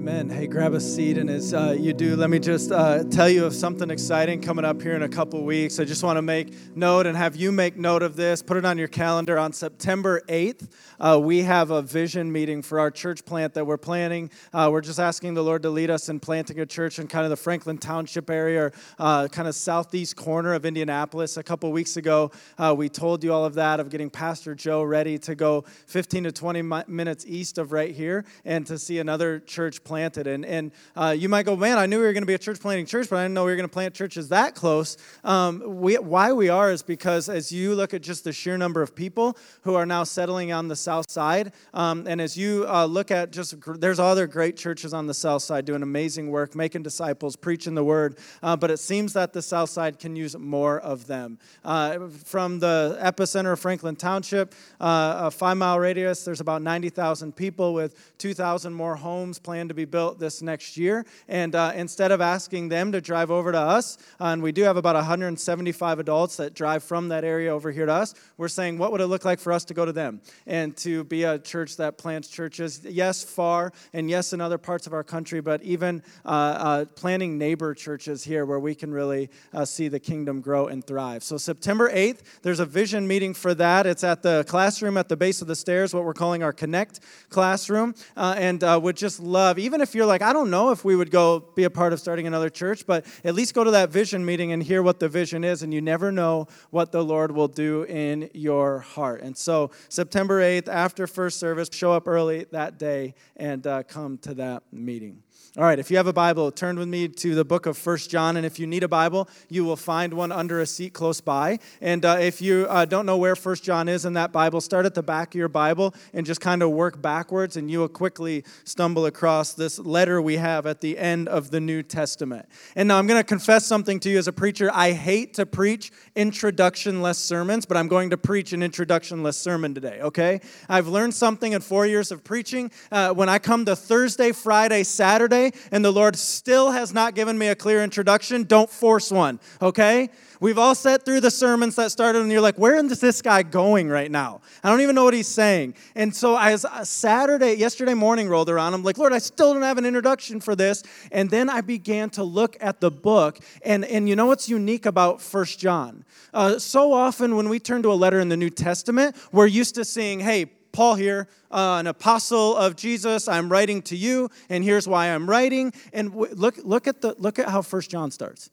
Amen. Hey, grab a seat, and as uh, you do, let me just uh, tell you of something exciting coming up here in a couple weeks. I just want to make note and have you make note of this. Put it on your calendar. On September 8th, uh, we have a vision meeting for our church plant that we're planning. Uh, we're just asking the Lord to lead us in planting a church in kind of the Franklin Township area, or uh, kind of southeast corner of Indianapolis. A couple weeks ago, uh, we told you all of that of getting Pastor Joe ready to go 15 to 20 minutes east of right here and to see another church planted. And, and uh, you might go, man, I knew we were going to be a church planting church, but I didn't know we were going to plant churches that close. Um, we, why we are is because as you look at just the sheer number of people who are now settling on the south side, um, and as you uh, look at just, there's other great churches on the south side doing amazing work, making disciples, preaching the word, uh, but it seems that the south side can use more of them. Uh, from the epicenter of Franklin Township, uh, a five mile radius, there's about 90,000 people with 2,000 more homes planned to be built this next year. And uh, instead of asking them to drive over to us, uh, and we do have about 175 adults that drive from that area over here to us, we're saying, what would it look like for us to go to them and to be a church that plants churches? Yes, far, and yes, in other parts of our country, but even uh, uh planting neighbor churches here where we can really uh, see the kingdom grow and thrive. So, September 8th, there's a vision meeting for that. It's at the classroom at the base of the stairs, what we're calling our Connect classroom, uh, and would just love, even if you're like, I don't know if we would go be a part of starting another church, but at least go to that vision meeting and hear what the vision is, and you never know what the Lord will do in your heart. And so, September 8th, after first service, show up early that day and uh, come to that meeting. All right, if you have a Bible, turn with me to the book of First John. And if you need a Bible, you will find one under a seat close by. And uh, if you uh, don't know where First John is in that Bible, start at the back of your Bible and just kind of work backwards, and you will quickly stumble across this letter we have at the end of the New Testament. And now I'm going to confess something to you as a preacher. I hate to preach introduction-less sermons, but I'm going to preach an introduction-less sermon today, okay? I've learned something in four years of preaching. Uh, when I come to Thursday, Friday, Saturday, and the Lord still has not given me a clear introduction, don't force one, okay? We've all sat through the sermons that started, and you're like, where is this guy going right now? I don't even know what he's saying. And so, as Saturday, yesterday morning rolled around, I'm like, Lord, I still don't have an introduction for this. And then I began to look at the book, and, and you know what's unique about First John? Uh, so often, when we turn to a letter in the New Testament, we're used to seeing, hey, Paul here, uh, an apostle of Jesus. I'm writing to you, and here's why I'm writing. And w- look, look at the look at how First John starts.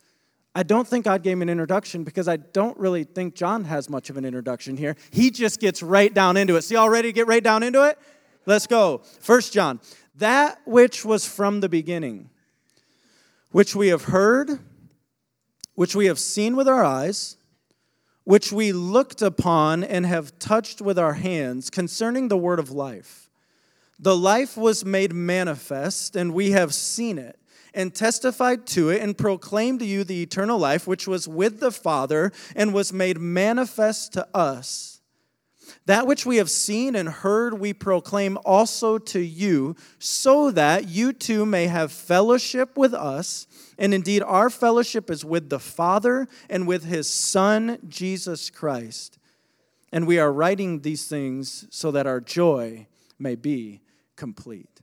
I don't think God gave an introduction because I don't really think John has much of an introduction here. He just gets right down into it. See, all ready to get right down into it? Let's go. First John, that which was from the beginning, which we have heard, which we have seen with our eyes which we looked upon and have touched with our hands concerning the word of life. The life was made manifest, and we have seen it, and testified to it, and proclaimed to you the eternal life which was with the Father and was made manifest to us. That which we have seen and heard, we proclaim also to you, so that you too may have fellowship with us. And indeed, our fellowship is with the Father and with his Son, Jesus Christ. And we are writing these things so that our joy may be complete.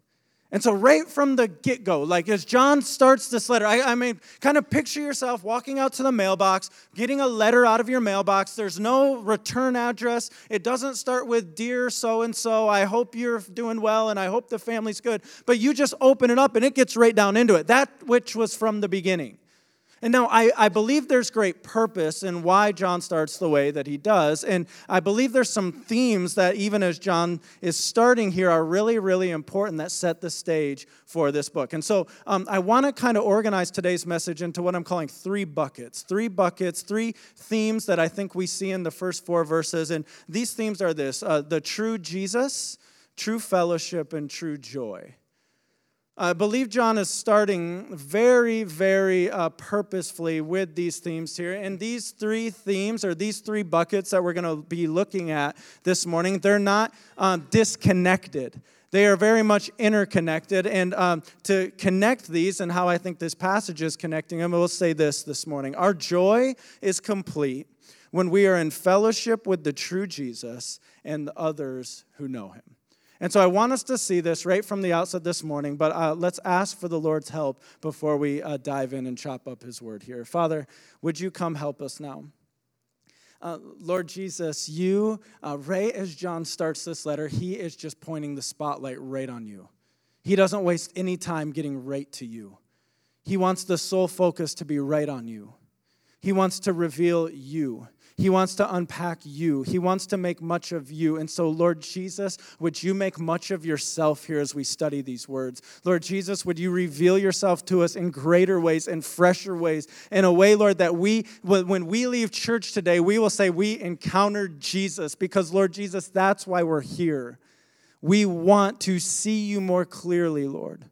And so, right from the get go, like as John starts this letter, I, I, mean, kind of picture yourself walking out to the mailbox, getting a letter out of your mailbox. There's no return address. It doesn't start with, Dear so and so, I hope you're doing well and I hope the family's good. But you just open it up and it gets right down into it. That which was from the beginning. And now I, I believe there's great purpose in why John starts the way that he does. And I believe there's some themes that, even as John is starting here, are really, really important that set the stage for this book. And so um, I want to kind of organize today's message into what I'm calling three buckets. Three buckets, three themes that I think we see in the first four verses. And these themes are this uh, the true Jesus, true fellowship, and true joy. I believe John is starting very, very uh, purposefully with these themes here. And these three themes, or these three buckets that we're going to be looking at this morning, they're not um, disconnected. They are very much interconnected. And um, to connect these, and how I think this passage is connecting them, we'll say this this morning Our joy is complete when we are in fellowship with the true Jesus and the others who know him. And so I want us to see this right from the outset this morning, but uh, let's ask for the Lord's help before we uh, dive in and chop up his word here. Father, would you come help us now? Uh, Lord Jesus, you, uh, right as John starts this letter, he is just pointing the spotlight right on you. He doesn't waste any time getting right to you. He wants the sole focus to be right on you. He wants to reveal you. He wants to unpack you. He wants to make much of you. And so, Lord Jesus, would you make much of yourself here as we study these words? Lord Jesus, would you reveal yourself to us in greater ways, in fresher ways, in a way, Lord, that we, when we leave church today, we will say we encountered Jesus because, Lord Jesus, that's why we're here. We want to see you more clearly, Lord.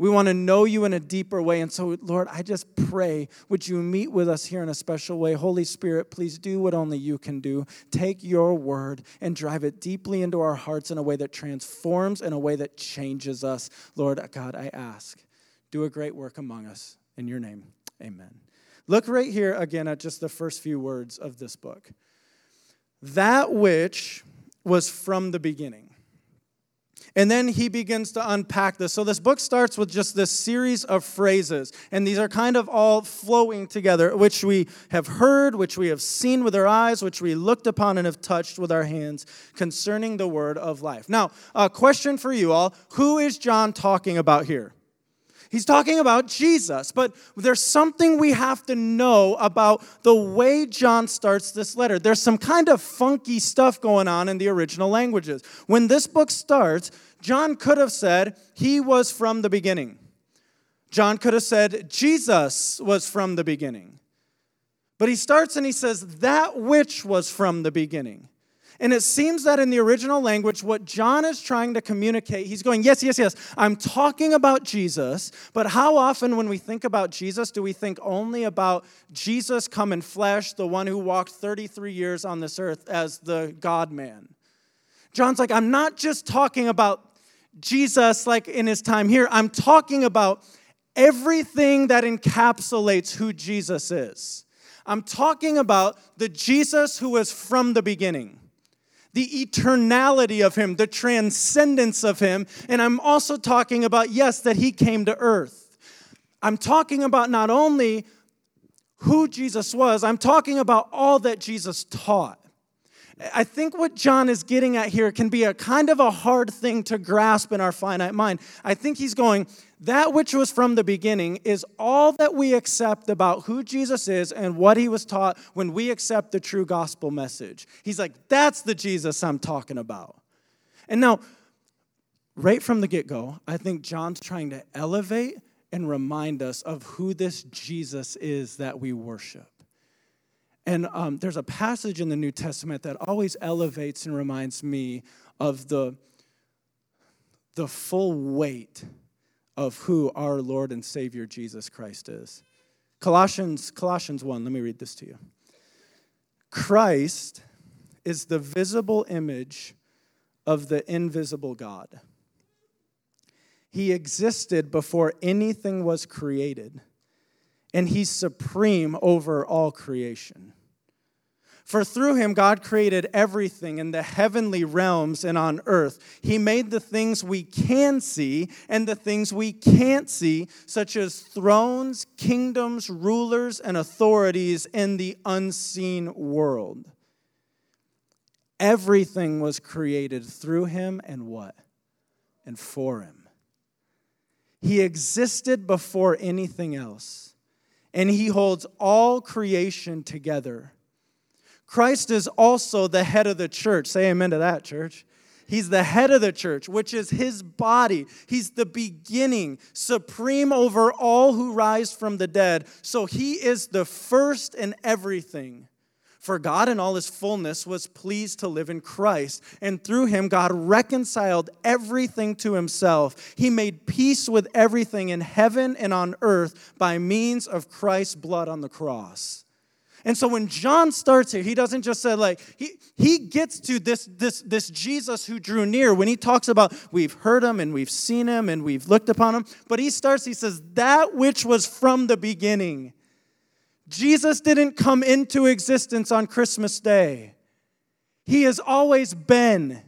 We want to know you in a deeper way. And so, Lord, I just pray, would you meet with us here in a special way? Holy Spirit, please do what only you can do. Take your word and drive it deeply into our hearts in a way that transforms, in a way that changes us. Lord uh, God, I ask, do a great work among us. In your name, amen. Look right here again at just the first few words of this book. That which was from the beginning. And then he begins to unpack this. So this book starts with just this series of phrases, and these are kind of all flowing together, which we have heard, which we have seen with our eyes, which we looked upon and have touched with our hands concerning the word of life. Now, a question for you all who is John talking about here? He's talking about Jesus, but there's something we have to know about the way John starts this letter. There's some kind of funky stuff going on in the original languages. When this book starts, John could have said, He was from the beginning. John could have said, Jesus was from the beginning. But he starts and he says, That which was from the beginning. And it seems that in the original language, what John is trying to communicate, he's going, Yes, yes, yes, I'm talking about Jesus, but how often when we think about Jesus do we think only about Jesus come in flesh, the one who walked 33 years on this earth as the God man? John's like, I'm not just talking about Jesus like in his time here, I'm talking about everything that encapsulates who Jesus is. I'm talking about the Jesus who was from the beginning the eternality of him, the transcendence of him. And I'm also talking about, yes, that he came to earth. I'm talking about not only who Jesus was, I'm talking about all that Jesus taught. I think what John is getting at here can be a kind of a hard thing to grasp in our finite mind. I think he's going, that which was from the beginning is all that we accept about who Jesus is and what he was taught when we accept the true gospel message. He's like, that's the Jesus I'm talking about. And now, right from the get go, I think John's trying to elevate and remind us of who this Jesus is that we worship. And um, there's a passage in the New Testament that always elevates and reminds me of the, the full weight of who our Lord and Savior Jesus Christ is. Colossians, Colossians 1, let me read this to you. Christ is the visible image of the invisible God. He existed before anything was created, and he's supreme over all creation. For through him, God created everything in the heavenly realms and on earth. He made the things we can see and the things we can't see, such as thrones, kingdoms, rulers, and authorities in the unseen world. Everything was created through him and what? And for him. He existed before anything else, and he holds all creation together Christ is also the head of the church. Say amen to that, church. He's the head of the church, which is his body. He's the beginning, supreme over all who rise from the dead. So he is the first in everything. For God in all his fullness was pleased to live in Christ, and through him God reconciled everything to himself. He made peace with everything in heaven and on earth by means of Christ's blood on the cross. And so when John starts here, he doesn't just say like he he gets to this this this Jesus who drew near when he talks about we've heard him and we've seen him and we've looked upon him, but he starts he says that which was from the beginning. Jesus didn't come into existence on Christmas day. He has always been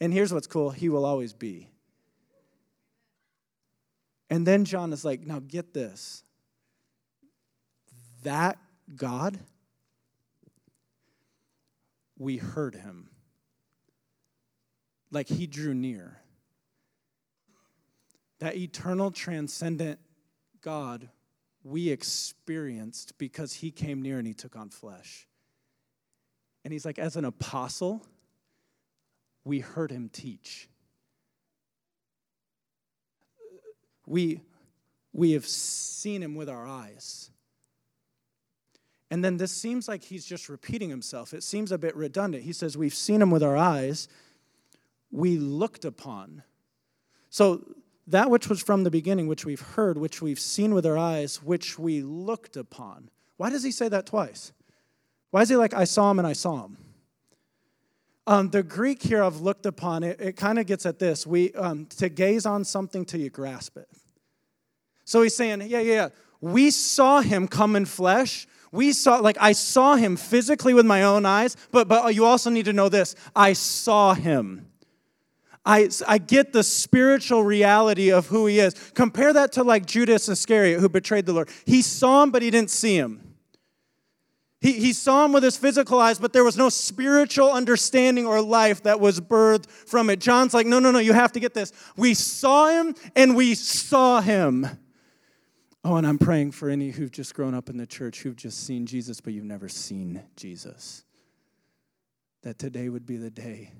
And here's what's cool He will always be. And then John is like, now get this. That God, we heard him. Like he drew near. That eternal, transcendent God we experienced because he came near and he took on flesh. And he's like, as an apostle, we heard him teach. We, we have seen him with our eyes. And then this seems like he's just repeating himself. It seems a bit redundant. He says, We've seen him with our eyes, we looked upon. So that which was from the beginning, which we've heard, which we've seen with our eyes, which we looked upon. Why does he say that twice? Why is he like, I saw him and I saw him? Um, the Greek here of looked upon, it, it kind of gets at this we, um, to gaze on something till you grasp it. So he's saying, yeah, yeah, yeah. We saw him come in flesh. We saw, like, I saw him physically with my own eyes, but, but you also need to know this I saw him. I, I get the spiritual reality of who he is. Compare that to like Judas Iscariot who betrayed the Lord. He saw him, but he didn't see him. He, he saw him with his physical eyes, but there was no spiritual understanding or life that was birthed from it. John's like, no, no, no, you have to get this. We saw him and we saw him. Oh, and I'm praying for any who've just grown up in the church who've just seen Jesus, but you've never seen Jesus. That today would be the day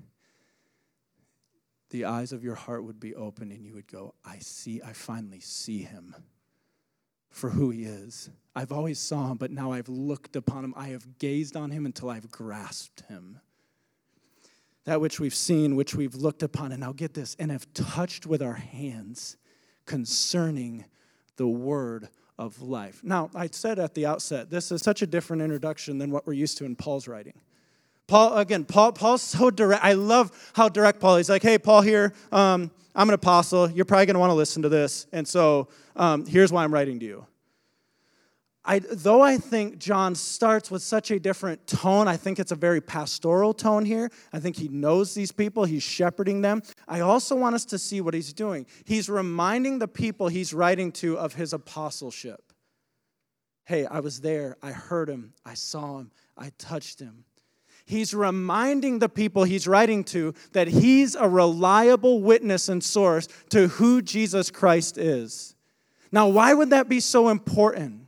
the eyes of your heart would be open and you would go, I see, I finally see him for who he is. I've always saw him, but now I've looked upon him. I have gazed on him until I've grasped him. That which we've seen, which we've looked upon, and now get this, and have touched with our hands concerning the word of life. Now, I said at the outset, this is such a different introduction than what we're used to in Paul's writing. Paul, again, Paul, Paul's so direct. I love how direct Paul is. He's like, hey, Paul here, um, I'm an apostle. You're probably going to want to listen to this. And so um, here's why I'm writing to you. I, though I think John starts with such a different tone, I think it's a very pastoral tone here. I think he knows these people, he's shepherding them. I also want us to see what he's doing. He's reminding the people he's writing to of his apostleship. Hey, I was there, I heard him, I saw him, I touched him he's reminding the people he's writing to that he's a reliable witness and source to who Jesus Christ is. Now, why would that be so important?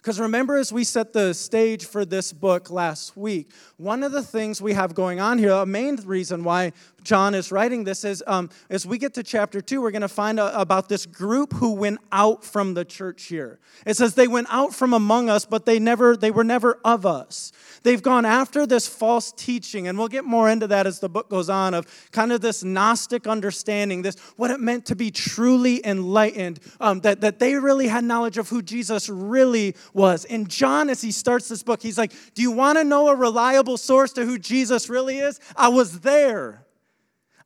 Because remember, as we set the stage for this book last week, one of the things we have going on here, a main reason why John is writing this is um, as we get to chapter two, we're going to find out about this group who went out from the church here. It says they went out from among us, but they never, they were never of us. They've gone after this false teaching, and we'll get more into that as the book goes on of kind of this Gnostic understanding, this what it meant to be truly enlightened, um, that, that they really had knowledge of who Jesus really was. And John, as he starts this book, he's like, Do you want to know a reliable source to who Jesus really is? I was there.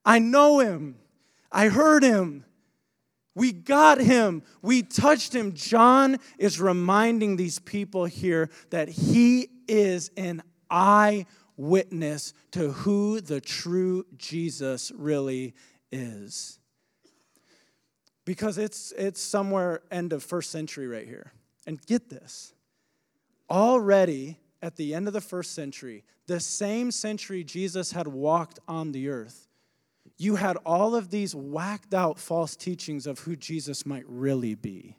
I know him. I heard him. We got him. We touched him. John is reminding these people here that he is an eyewitness to who the true Jesus really is. Because it's, it's somewhere end of first century right here. And get this already at the end of the first century, the same century Jesus had walked on the earth, you had all of these whacked out false teachings of who Jesus might really be.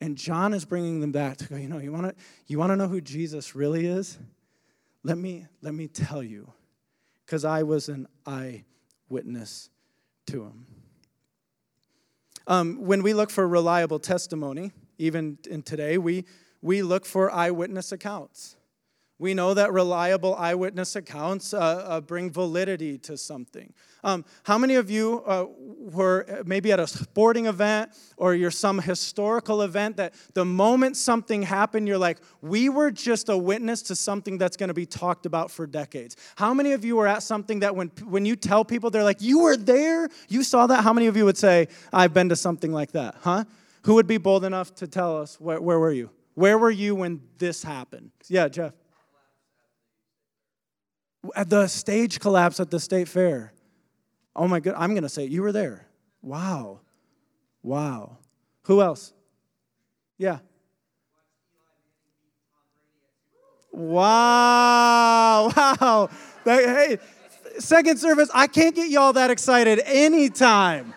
And John is bringing them back to go, you know, you want to you want to know who Jesus really is? Let me let me tell you cuz I was an eyewitness to him. Um, when we look for reliable testimony, even in today, we, we look for eyewitness accounts. We know that reliable eyewitness accounts uh, uh, bring validity to something. Um, how many of you uh, were maybe at a sporting event or you're some historical event that the moment something happened, you're like, we were just a witness to something that's going to be talked about for decades? How many of you were at something that when, when you tell people, they're like, you were there? You saw that? How many of you would say, I've been to something like that? Huh? Who would be bold enough to tell us, where, where were you? Where were you when this happened? Yeah, Jeff. At the stage collapse at the state fair. Oh my god, I'm going to say you were there. Wow. Wow. Who else? Yeah. Wow. Wow. Hey, second service, I can't get y'all that excited anytime.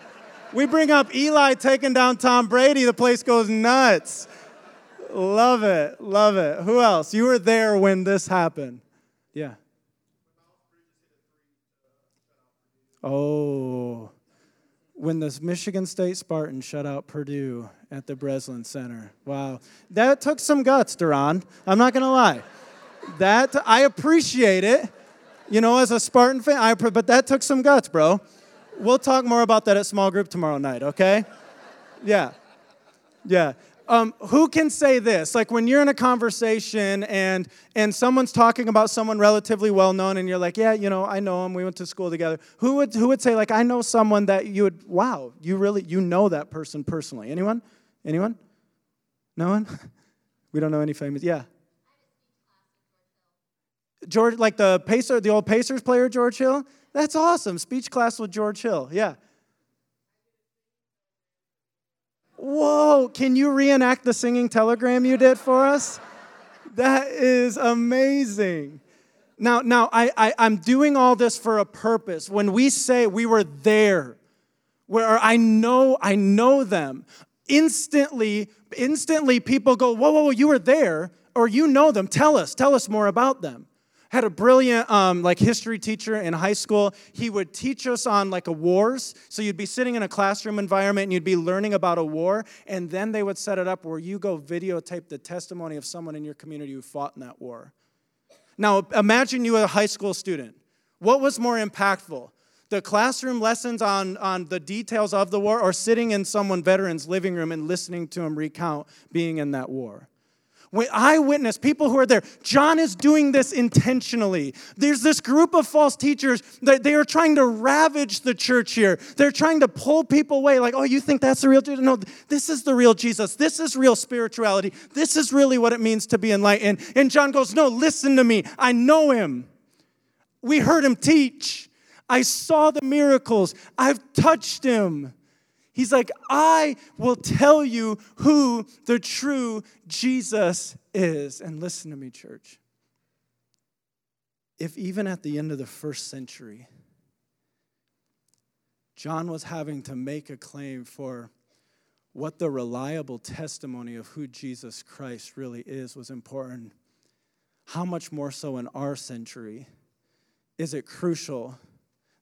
We bring up Eli taking down Tom Brady, the place goes nuts. Love it. Love it. Who else? You were there when this happened. Yeah. Oh, when the Michigan State Spartans shut out Purdue at the Breslin Center. Wow. That took some guts, Duran. I'm not going to lie. That, I appreciate it. You know, as a Spartan fan, I, but that took some guts, bro. We'll talk more about that at small group tomorrow night, okay? Yeah. Yeah. Um, who can say this? Like when you're in a conversation and and someone's talking about someone relatively well known, and you're like, yeah, you know, I know him. We went to school together. Who would who would say like, I know someone that you would? Wow, you really you know that person personally? Anyone? Anyone? No one? we don't know any famous. Yeah. George, like the Pacer, the old Pacers player, George Hill. That's awesome. Speech class with George Hill. Yeah. Whoa, can you reenact the singing telegram you did for us? That is amazing. Now, now I, I, I'm doing all this for a purpose. When we say we were there, where I know, I know them, instantly, instantly people go, whoa, whoa, whoa, you were there, or you know them. Tell us, tell us more about them had a brilliant um, like history teacher in high school. He would teach us on like a wars. So you'd be sitting in a classroom environment and you'd be learning about a war and then they would set it up where you go videotape the testimony of someone in your community who fought in that war. Now imagine you were a high school student. What was more impactful? The classroom lessons on, on the details of the war or sitting in someone veteran's living room and listening to him recount being in that war eyewitness, people who are there. John is doing this intentionally. There's this group of false teachers that they are trying to ravage the church here. They're trying to pull people away, like, oh, you think that's the real Jesus? No, this is the real Jesus. This is real spirituality. This is really what it means to be enlightened. And John goes, no, listen to me. I know him. We heard him teach. I saw the miracles. I've touched him. He's like, I will tell you who the true Jesus is. And listen to me, church. If even at the end of the first century, John was having to make a claim for what the reliable testimony of who Jesus Christ really is was important, how much more so in our century is it crucial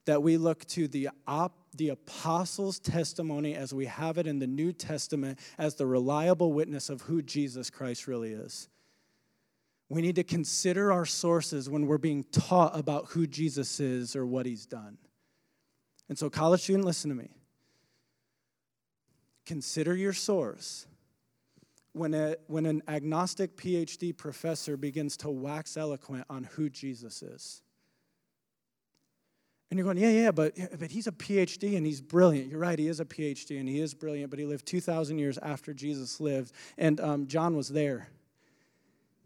that we look to the op the apostles' testimony as we have it in the New Testament as the reliable witness of who Jesus Christ really is. We need to consider our sources when we're being taught about who Jesus is or what he's done. And so, college student, listen to me. Consider your source. When, a, when an agnostic PhD professor begins to wax eloquent on who Jesus is, and you're going, yeah, yeah, but, but he's a PhD and he's brilliant. You're right, he is a PhD and he is brilliant, but he lived 2,000 years after Jesus lived. And um, John was there.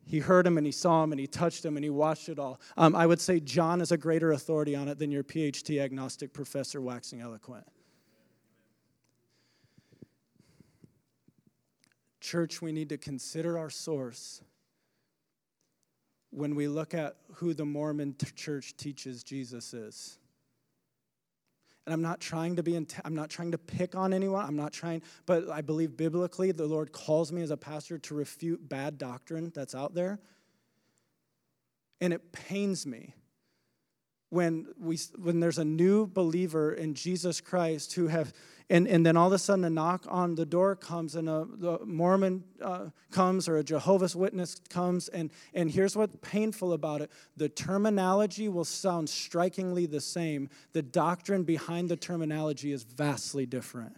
He heard him and he saw him and he touched him and he watched it all. Um, I would say John is a greater authority on it than your PhD agnostic professor waxing eloquent. Church, we need to consider our source when we look at who the Mormon church teaches Jesus is and I'm not trying to be, I'm not trying to pick on anyone. I'm not trying, but I believe biblically the Lord calls me as a pastor to refute bad doctrine that's out there. And it pains me when we when there's a new believer in Jesus Christ who have and, and then all of a sudden a knock on the door comes and a, mormon uh, comes or a jehovah's witness comes and, and here's what's painful about it. The terminology will sound strikingly the same. The doctrine behind the terminology is vastly different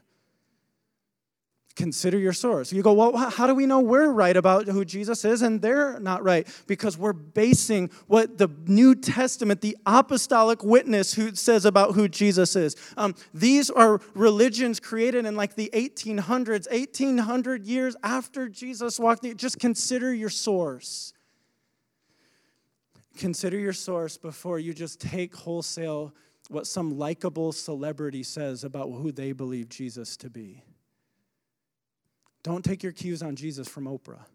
consider your source. You go, well, how do we know we're right about who Jesus is and they're not right? Because we're basing what the New Testament, the apostolic witness who says about who Jesus is. Um, these are religions created in like the 1800s, 1800 years after Jesus walked. Just consider your source. consider your source before you just take wholesale what some likable celebrity says about who they believe Jesus to be. Don't take your cues on Jesus from Oprah.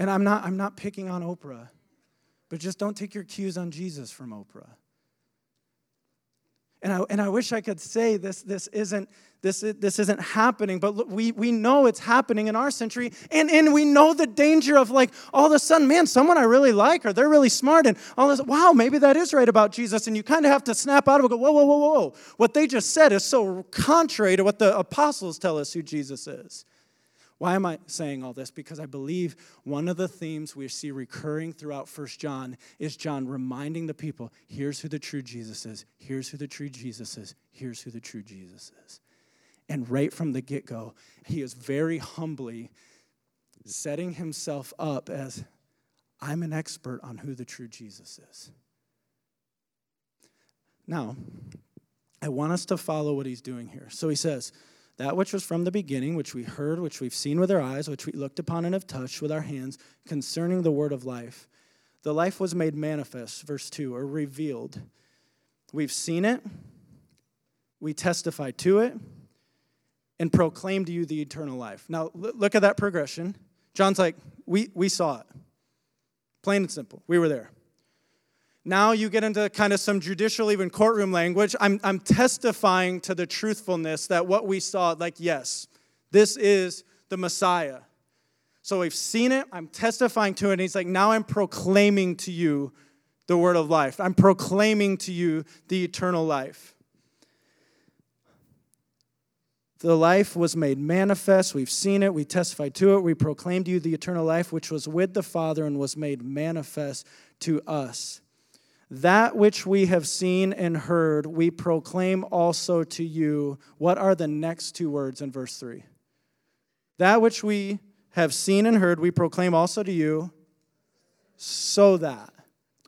And I'm not, I'm not picking on Oprah, but just don't take your cues on Jesus from Oprah. And I, and I wish I could say this, this, isn't, this, this isn't happening, but look, we, we know it's happening in our century. And, and we know the danger of like all of a sudden, man, someone I really like or they're really smart. And all this, wow, maybe that is right about Jesus. And you kind of have to snap out of it go, whoa, whoa, whoa, whoa. What they just said is so contrary to what the apostles tell us who Jesus is. Why am I saying all this? Because I believe one of the themes we see recurring throughout First John is John reminding the people here's who the true Jesus is, here's who the true Jesus is, here's who the true Jesus is. And right from the get go, he is very humbly setting himself up as I'm an expert on who the true Jesus is. Now, I want us to follow what he's doing here. So he says, that which was from the beginning, which we heard, which we've seen with our eyes, which we looked upon and have touched with our hands, concerning the word of life. The life was made manifest, verse 2, or revealed. We've seen it, we testify to it, and proclaim to you the eternal life. Now, look at that progression. John's like, we, we saw it. Plain and simple. We were there. Now you get into kind of some judicial, even courtroom language. I'm, I'm testifying to the truthfulness that what we saw, like, yes, this is the Messiah. So we've seen it, I'm testifying to it, and he's like, now I'm proclaiming to you the word of life. I'm proclaiming to you the eternal life. The life was made manifest. We've seen it. We testified to it. We proclaimed to you the eternal life, which was with the Father and was made manifest to us. That which we have seen and heard, we proclaim also to you. What are the next two words in verse 3? That which we have seen and heard, we proclaim also to you, so that.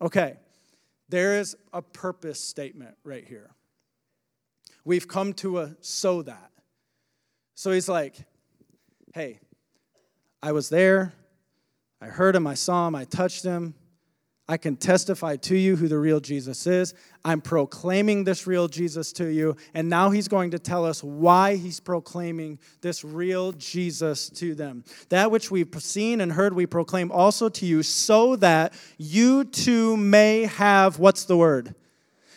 Okay, there is a purpose statement right here. We've come to a so that. So he's like, hey, I was there, I heard him, I saw him, I touched him. I can testify to you who the real Jesus is. I'm proclaiming this real Jesus to you. And now he's going to tell us why he's proclaiming this real Jesus to them. That which we've seen and heard, we proclaim also to you, so that you too may have what's the word?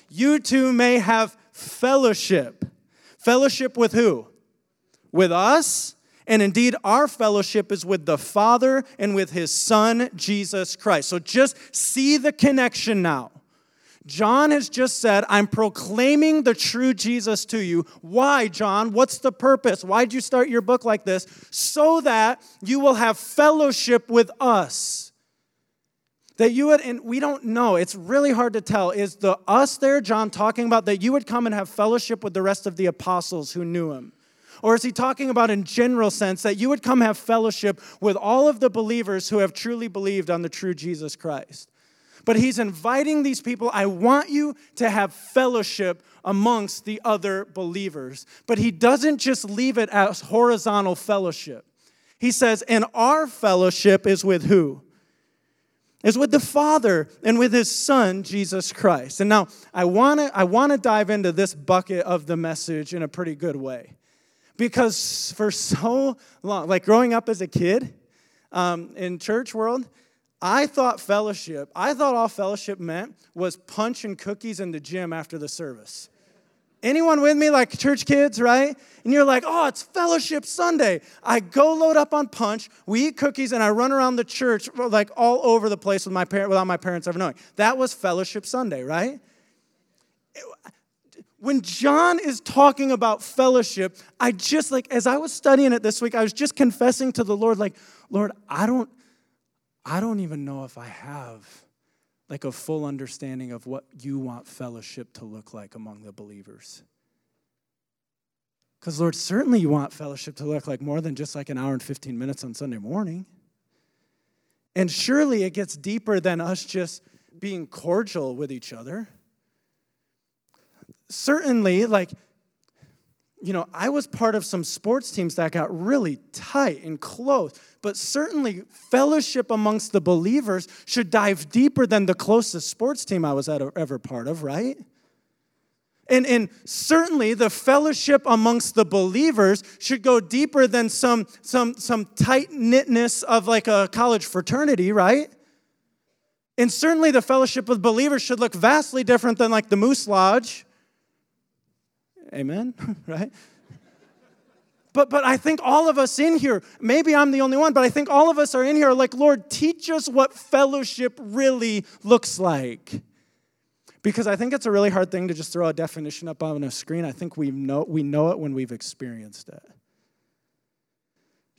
You too may have fellowship. Fellowship with who? With us and indeed, our fellowship is with the Father and with his Son, Jesus Christ. So just see the connection now. John has just said, I'm proclaiming the true Jesus to you. Why, John? What's the purpose? Why'd you start your book like this? So that you will have fellowship with us. That you would, and we don't know, it's really hard to tell. Is the us there, John, talking about that you would come and have fellowship with the rest of the apostles who knew him? Or is he talking about in general sense that you would come have fellowship with all of the believers who have truly believed on the true Jesus Christ? But he's inviting these people, I want you to have fellowship amongst the other believers. But he doesn't just leave it as horizontal fellowship. He says, and our fellowship is with who? Is with the Father and with his Son, Jesus Christ. And now I wanna, I wanna dive into this bucket of the message in a pretty good way. Because for so long, like growing up as a kid um, in church world, I thought fellowship, I thought all fellowship meant was punch and cookies in the gym after the service. Anyone with me, like church kids, right? And you're like, oh, it's fellowship Sunday. I go load up on punch, we eat cookies, and I run around the church like all over the place with my parent, without my parents ever knowing. That was fellowship Sunday, right? When John is talking about fellowship, I just like, as I was studying it this week, I was just confessing to the Lord, like, Lord, I don't, I don't even know if I have like a full understanding of what you want fellowship to look like among the believers. Because, Lord, certainly you want fellowship to look like more than just like an hour and 15 minutes on Sunday morning. And surely it gets deeper than us just being cordial with each other certainly, like, you know, I was part of some sports teams that got really tight and close, but certainly fellowship amongst the believers should dive deeper than the closest sports team I was ever part of, right? And, and certainly the fellowship amongst the believers should go deeper than some, some, some tight knitness of like a college fraternity, right? And certainly the fellowship of believers should look vastly different than like the Moose Lodge Amen? right? But, but I think all of us in here, maybe I'm the only one, but I think all of us are in here like, Lord, teach us what fellowship really looks like. Because I think it's a really hard thing to just throw a definition up on a screen. I think we know, we know it when we've experienced it.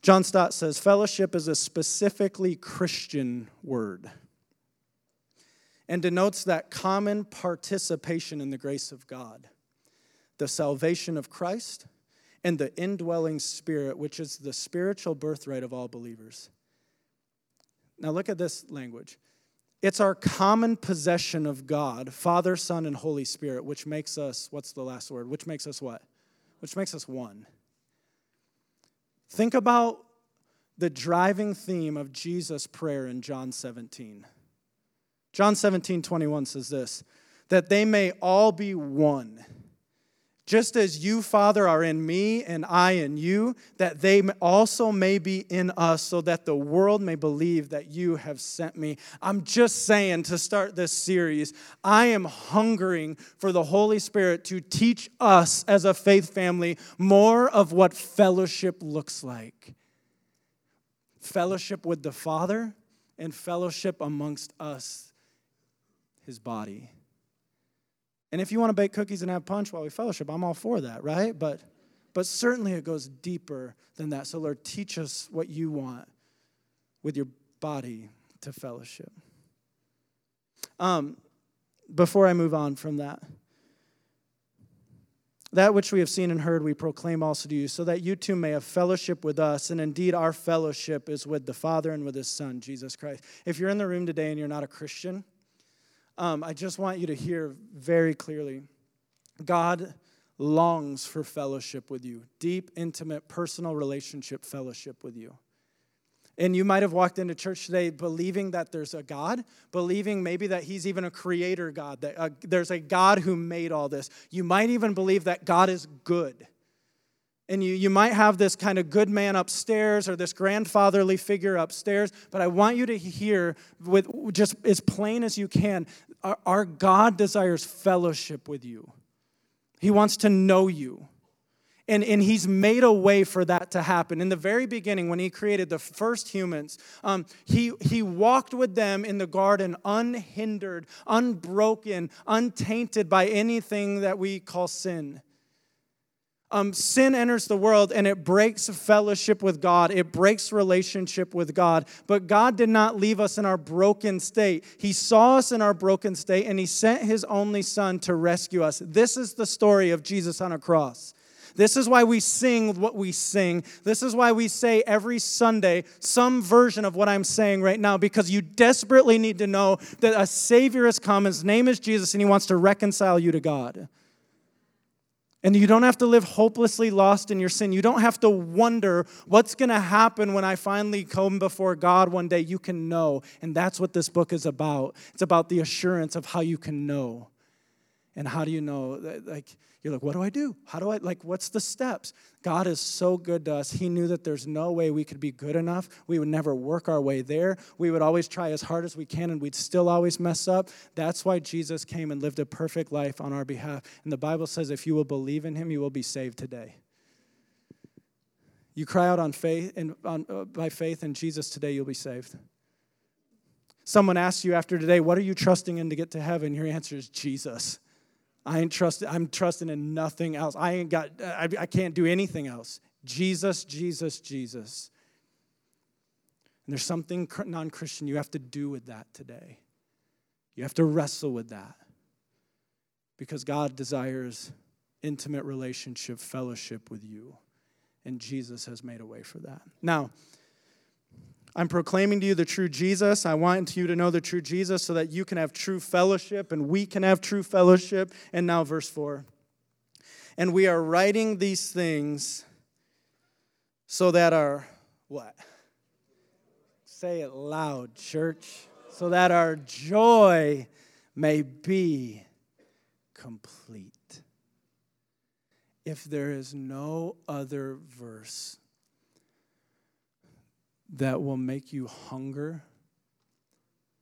John Stott says fellowship is a specifically Christian word and denotes that common participation in the grace of God the salvation of Christ, and the indwelling spirit, which is the spiritual birthright of all believers. Now, look at this language. It's our common possession of God, Father, Son, and Holy Spirit, which makes us, what's the last word? Which makes us what? Which makes us one. Think about the driving theme of Jesus' prayer in John 17. John 17, 21 says this that they may all be one just as you, Father, are in me and I in you, that they also may be in us, so that the world may believe that you have sent me. I'm just saying to start this series, I am hungering for the Holy Spirit to teach us as a faith family more of what fellowship looks like fellowship with the Father and fellowship amongst us, his body. And if you want to bake cookies and have punch while we fellowship, I'm all for that, right? But but certainly it goes deeper than that. So Lord, teach us what you want with your body to fellowship. Um, before I move on from that, that which we have seen and heard, we proclaim also to you, so that you too may have fellowship with us. And indeed, our fellowship is with the Father and with His Son, Jesus Christ. If you're in the room today and you're not a Christian, um, I just want you to hear very clearly God longs for fellowship with you, deep, intimate, personal relationship fellowship with you. And you might have walked into church today believing that there's a God, believing maybe that He's even a creator God, that uh, there's a God who made all this. You might even believe that God is good. And you, you might have this kind of good man upstairs or this grandfatherly figure upstairs, but I want you to hear with just as plain as you can our, our God desires fellowship with you. He wants to know you. And, and he's made a way for that to happen. In the very beginning, when he created the first humans, um, he, he walked with them in the garden unhindered, unbroken, untainted by anything that we call sin um, sin enters the world and it breaks fellowship with God, it breaks relationship with God. But God did not leave us in our broken state. He saw us in our broken state and He sent His only Son to rescue us. This is the story of Jesus on a cross. This is why we sing what we sing. This is why we say every Sunday some version of what I'm saying right now, because you desperately need to know that a Savior has come. His name is Jesus, and He wants to reconcile you to God. And you don't have to live hopelessly lost in your sin. You don't have to wonder what's going to happen when I finally come before God one day. You can know. And that's what this book is about. It's about the assurance of how you can know. And how do you know? Like, you're like, what do I do? How do I, like, what's the steps? God is so good to us. He knew that there's no way we could be good enough. We would never work our way there. We would always try as hard as we can and we'd still always mess up. That's why Jesus came and lived a perfect life on our behalf. And the Bible says if you will believe in him, you will be saved today. You cry out on faith and on, uh, by faith in Jesus today, you'll be saved. Someone asks you after today, what are you trusting in to get to heaven? Your answer is Jesus. I ain't trusting, I'm trusting in nothing else. I ain't got, I, I can't do anything else. Jesus, Jesus, Jesus. And there's something non Christian you have to do with that today. You have to wrestle with that. Because God desires intimate relationship, fellowship with you. And Jesus has made a way for that. Now, I'm proclaiming to you the true Jesus. I want you to know the true Jesus so that you can have true fellowship and we can have true fellowship. And now, verse 4. And we are writing these things so that our what? Say it loud, church. So that our joy may be complete. If there is no other verse that will make you hunger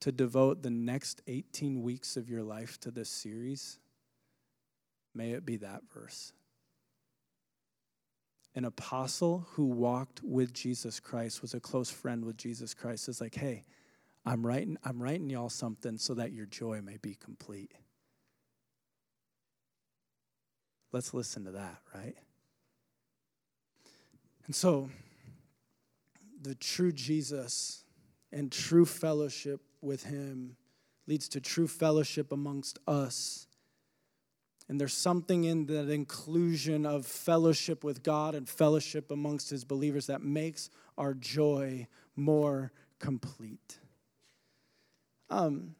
to devote the next 18 weeks of your life to this series, may it be that verse. An apostle who walked with Jesus Christ, was a close friend with Jesus Christ, is like, hey, I'm writing, I'm writing y'all something so that your joy may be complete. Let's listen to that, right? And so, the true Jesus and true fellowship with Him leads to true fellowship amongst us. And there's something in that inclusion of fellowship with God and fellowship amongst His believers that makes our joy more complete. Um,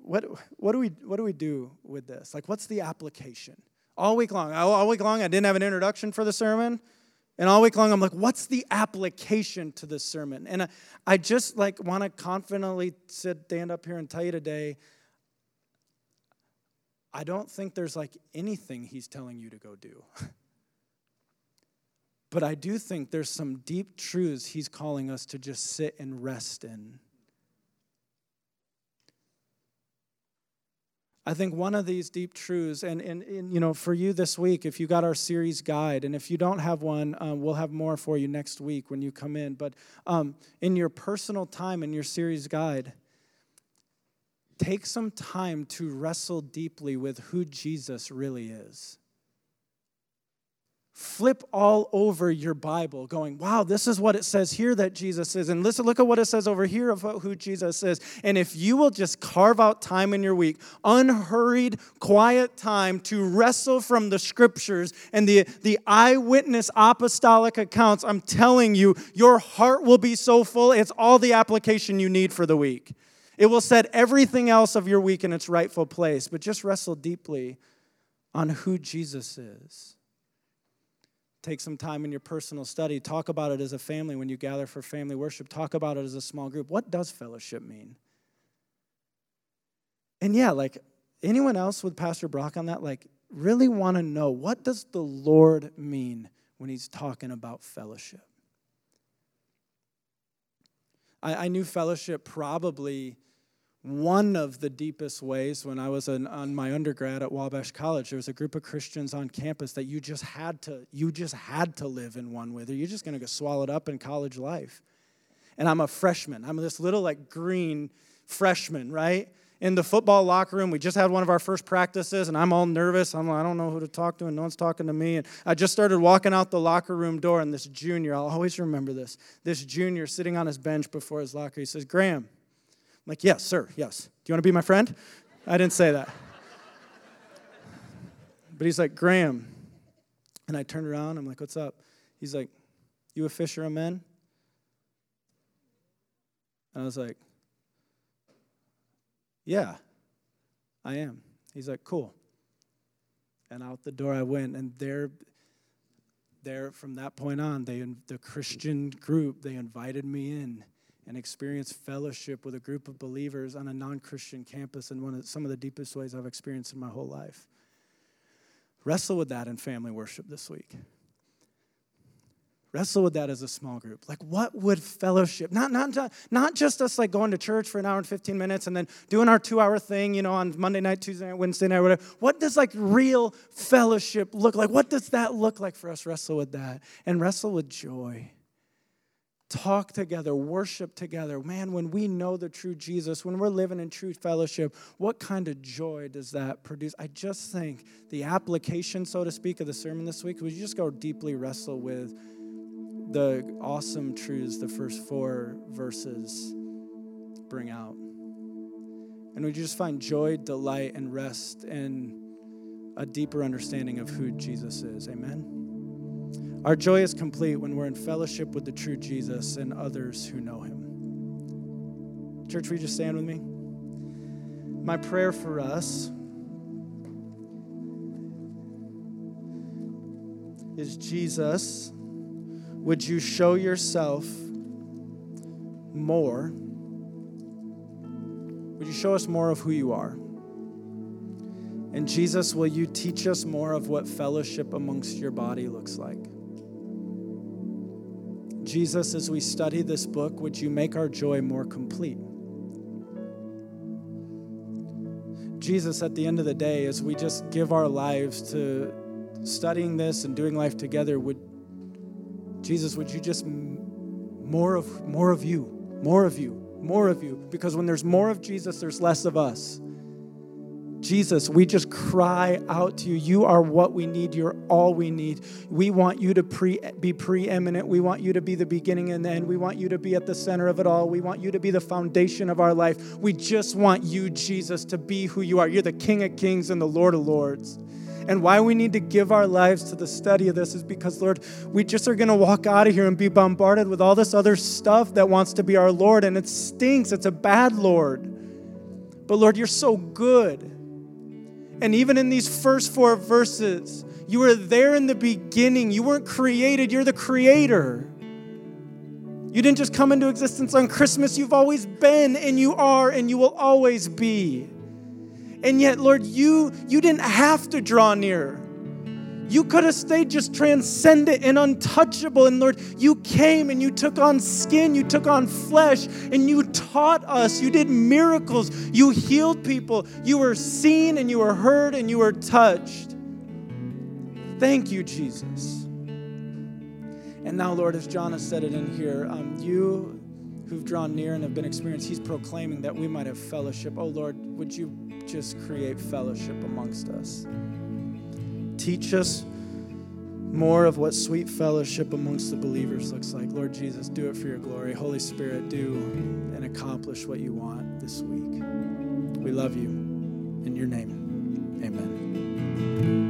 what, what, do we, what do we do with this? Like, what's the application? All week long, all week long, I didn't have an introduction for the sermon. And all week long, I'm like, what's the application to this sermon? And I, I just like want to confidently sit, stand up here and tell you today, I don't think there's like anything he's telling you to go do. but I do think there's some deep truths he's calling us to just sit and rest in. I think one of these deep truths, and, and, and, you know, for you this week, if you got our series guide, and if you don't have one, um, we'll have more for you next week when you come in. But um, in your personal time in your series guide, take some time to wrestle deeply with who Jesus really is flip all over your Bible, going, wow, this is what it says here that Jesus is. And listen, look at what it says over here of who Jesus is. And if you will just carve out time in your week, unhurried, quiet time to wrestle from the scriptures and the, the eyewitness apostolic accounts, I'm telling you, your heart will be so full. It's all the application you need for the week. It will set everything else of your week in its rightful place, but just wrestle deeply on who Jesus is. Take some time in your personal study. Talk about it as a family when you gather for family worship. Talk about it as a small group. What does fellowship mean? And yeah, like anyone else with Pastor Brock on that, like really want to know what does the Lord mean when he's talking about fellowship? I, I knew fellowship probably one of the deepest ways when I was an, on my undergrad at Wabash College. There was a group of Christians on campus that you just had to you just had to live in one with, or you're just going to get swallowed up in college life. And I'm a freshman. I'm this little like green freshman, right? In the football locker room, we just had one of our first practices, and I'm all nervous. I'm like, I don't know who to talk to, and no one's talking to me. And I just started walking out the locker room door, and this junior, I'll always remember this, this junior sitting on his bench before his locker, he says, Graham, I'm like, yes, sir, yes. Do you want to be my friend? I didn't say that. But he's like, Graham. And I turned around, I'm like, what's up? He's like, you a fisher of men? And I was like, yeah, I am. He's like, cool. And out the door I went, and there, there from that point on, they the Christian group they invited me in and experience fellowship with a group of believers on a non-Christian campus in one of some of the deepest ways I've experienced in my whole life. Wrestle with that in family worship this week. Wrestle with that as a small group. Like, what would fellowship, not, not, not just us like going to church for an hour and 15 minutes and then doing our two hour thing, you know, on Monday night, Tuesday night, Wednesday night, whatever. What does like real fellowship look like? What does that look like for us? Wrestle with that and wrestle with joy talk together, worship together. Man, when we know the true Jesus, when we're living in true fellowship, what kind of joy does that produce? I just think the application, so to speak, of the sermon this week was just go deeply wrestle with the awesome truths the first four verses bring out. And we just find joy, delight, and rest in a deeper understanding of who Jesus is. Amen. Our joy is complete when we're in fellowship with the true Jesus and others who know him. Church, will you just stand with me? My prayer for us is Jesus, would you show yourself more? Would you show us more of who you are? And Jesus, will you teach us more of what fellowship amongst your body looks like? Jesus, as we study this book, would you make our joy more complete? Jesus, at the end of the day, as we just give our lives to studying this and doing life together, would Jesus, would you just more of more of you, more of you, more of you? Because when there's more of Jesus, there's less of us. Jesus, we just cry out to you. You are what we need. You're all we need. We want you to pre- be preeminent. We want you to be the beginning and the end. We want you to be at the center of it all. We want you to be the foundation of our life. We just want you, Jesus, to be who you are. You're the King of Kings and the Lord of Lords. And why we need to give our lives to the study of this is because, Lord, we just are going to walk out of here and be bombarded with all this other stuff that wants to be our Lord, and it stinks. It's a bad Lord. But, Lord, you're so good. And even in these first four verses, you were there in the beginning. You weren't created, you're the creator. You didn't just come into existence on Christmas, you've always been, and you are, and you will always be. And yet, Lord, you, you didn't have to draw near. You could have stayed just transcendent and untouchable. And Lord, you came and you took on skin, you took on flesh, and you taught us. You did miracles. You healed people. You were seen and you were heard and you were touched. Thank you, Jesus. And now, Lord, as John has said it in here, um, you who've drawn near and have been experienced, he's proclaiming that we might have fellowship. Oh, Lord, would you just create fellowship amongst us? Teach us more of what sweet fellowship amongst the believers looks like. Lord Jesus, do it for your glory. Holy Spirit, do and accomplish what you want this week. We love you. In your name, amen.